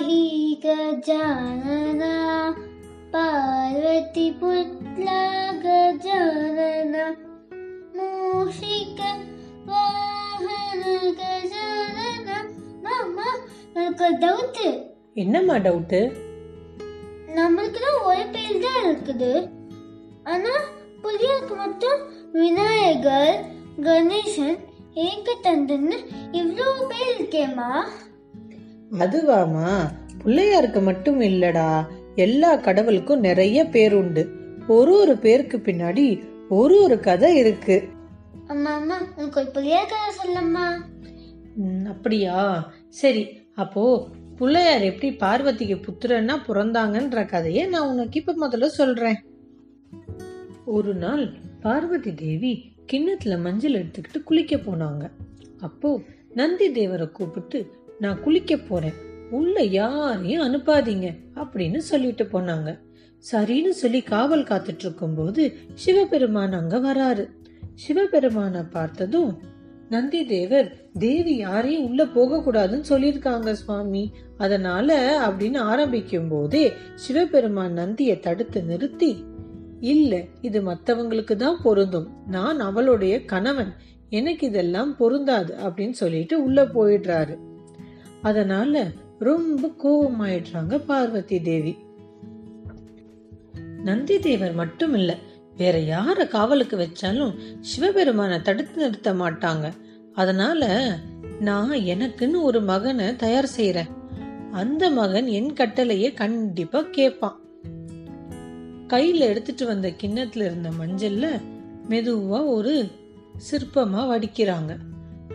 पाहि गजानना पार्वतीपुत्ला गजानना मूषिक वाहन गजानना மாமா எனக்கு ஒரு டவுட் என்னம்மா டவுட்டு நம்மளுக்கு தான் ஒரு பேர் தான் இருக்குது. ஆனா புலியாக்கு மட்டும் விநாயகர் கணேசன் ஏகதந்தன்னு இவ்வளோ பேர் இருக்கேம்மா. அதுவாமா பிள்ளையாருக்கு மட்டும் இல்லடா. எல்லா கடவுளுக்கும் நிறைய பேர் உண்டு. ஒரு ஒரு பேருக்கு பின்னாடி ஒரு ஒரு கதை இருக்கு. அம்மா அம்மா ஒரு புலியார் கதை சொல்லம்மா. அப்படியா? சரி அப்போ பிள்ளையார் எப்படி பார்வதிக்கு புத்திரன்னா பிறந்தாங்கன்ற கதையை நான் உனக்கு இப்ப முதல்ல சொல்றேன். ஒரு நாள் பார்வதி தேவி கிண்ணத்துல மஞ்சள் எடுத்துக்கிட்டு குளிக்க போனாங்க. அப்போ நந்தி தேவரை கூப்பிட்டு நான் குளிக்க போறேன். உள்ள யாரையும் அனுப்பாதீங்க அப்படின்னு சொல்லிட்டு போனாங்க. சரின்னு சொல்லி காவல் காத்துட்டு இருக்கும்போது சிவபெருமான் அங்க வராரு. சிவபெருமானை பார்த்ததும் நந்தி தேவர் தேவி யாரையும் உள்ள போக கூடாதுன்னு சொல்லியிருக்காங்க சுவாமி. அதனால அப்படின்னு ஆரம்பிக்கும் போதே சிவபெருமான் நந்தியை தடுத்து நிறுத்தி இல்ல இது மத்தவங்களுக்கு தான் பொருந்தும். நான் அவளுடைய கணவன். எனக்கு இதெல்லாம் பொருந்தாது அப்படின்னு சொல்லிட்டு உள்ள போயிடுறாரு. அதனால ரொம்ப கோபமாயிடுறாங்க பார்வதி தேவி. நந்தி தேவர் மட்டும் இல்ல வேற யார காவலுக்கு வச்சாலும் சிவபெருமானை தடுத்து நிறுத்த மாட்டாங்க. அதனால நான் எனக்குன்னு ஒரு மகனை தயார் செய்யறேன் அந்த மகன் என் கட்டளைய கண்டிப்பா கேட்பான் கையில எடுத்துட்டு வந்த கிண்ணத்துல இருந்த மஞ்சள்ல மெதுவா ஒரு சிற்பமா வடிக்கிறாங்க.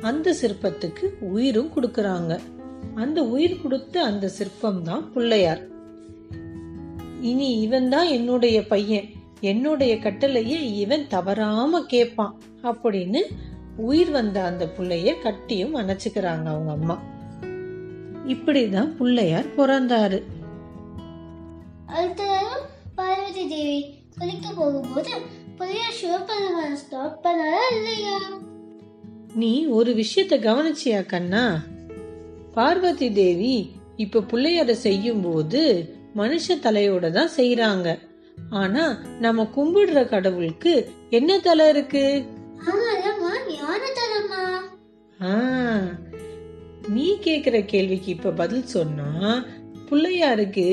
அந்த சிற்பத்துக்கு உயிரும் கொடுக்கறாங்க. அந்த உயிர் கொடுத்த அந்த சிற்பம் தான் பிள்ளையார். இனி இவன் தான் என்னுடைய பையன். என்னுடைய கட்டளையை இவன் தவறாம கேட்பான் அப்படின்னு உயிர் வந்த அந்த புள்ளைய கட்டியும் அணைச்சுக்கிறாங்க அவங்க அம்மா. இப்படிதான் பிள்ளையார் பிறந்தாரு. அடுத்த பார்வதி தேவி குளிக்க போகும்போது புலியார் சிவபெருமான ஸ்டாப் பண்ணாரா இல்லையா? நீ ஒரு விஷயத்த கவனிச்சியா கண்ணா? பார்வதி தேவி இப்ப பிள்ளையார செய்யும் போது மனுஷ தலையோட தான் செய்யறாங்க ஆனா நம்ம கும்பிடுற கடவுளுக்கு என்ன தலை இருக்கு? நீ கேக்குற கேள்விக்கு இப்ப பதில் சொன்னா பிள்ளையாருக்கு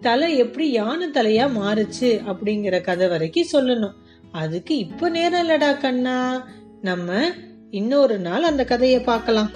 தலை எப்படி யானை தலையா மாறுச்சு அப்படிங்கிற கதை வரைக்கும் சொல்லணும். அதுக்கு இப்ப நேரம் இல்லடா கண்ணா. நம்ம இன்னொரு நாள் அந்த கதையை பார்க்கலாம்.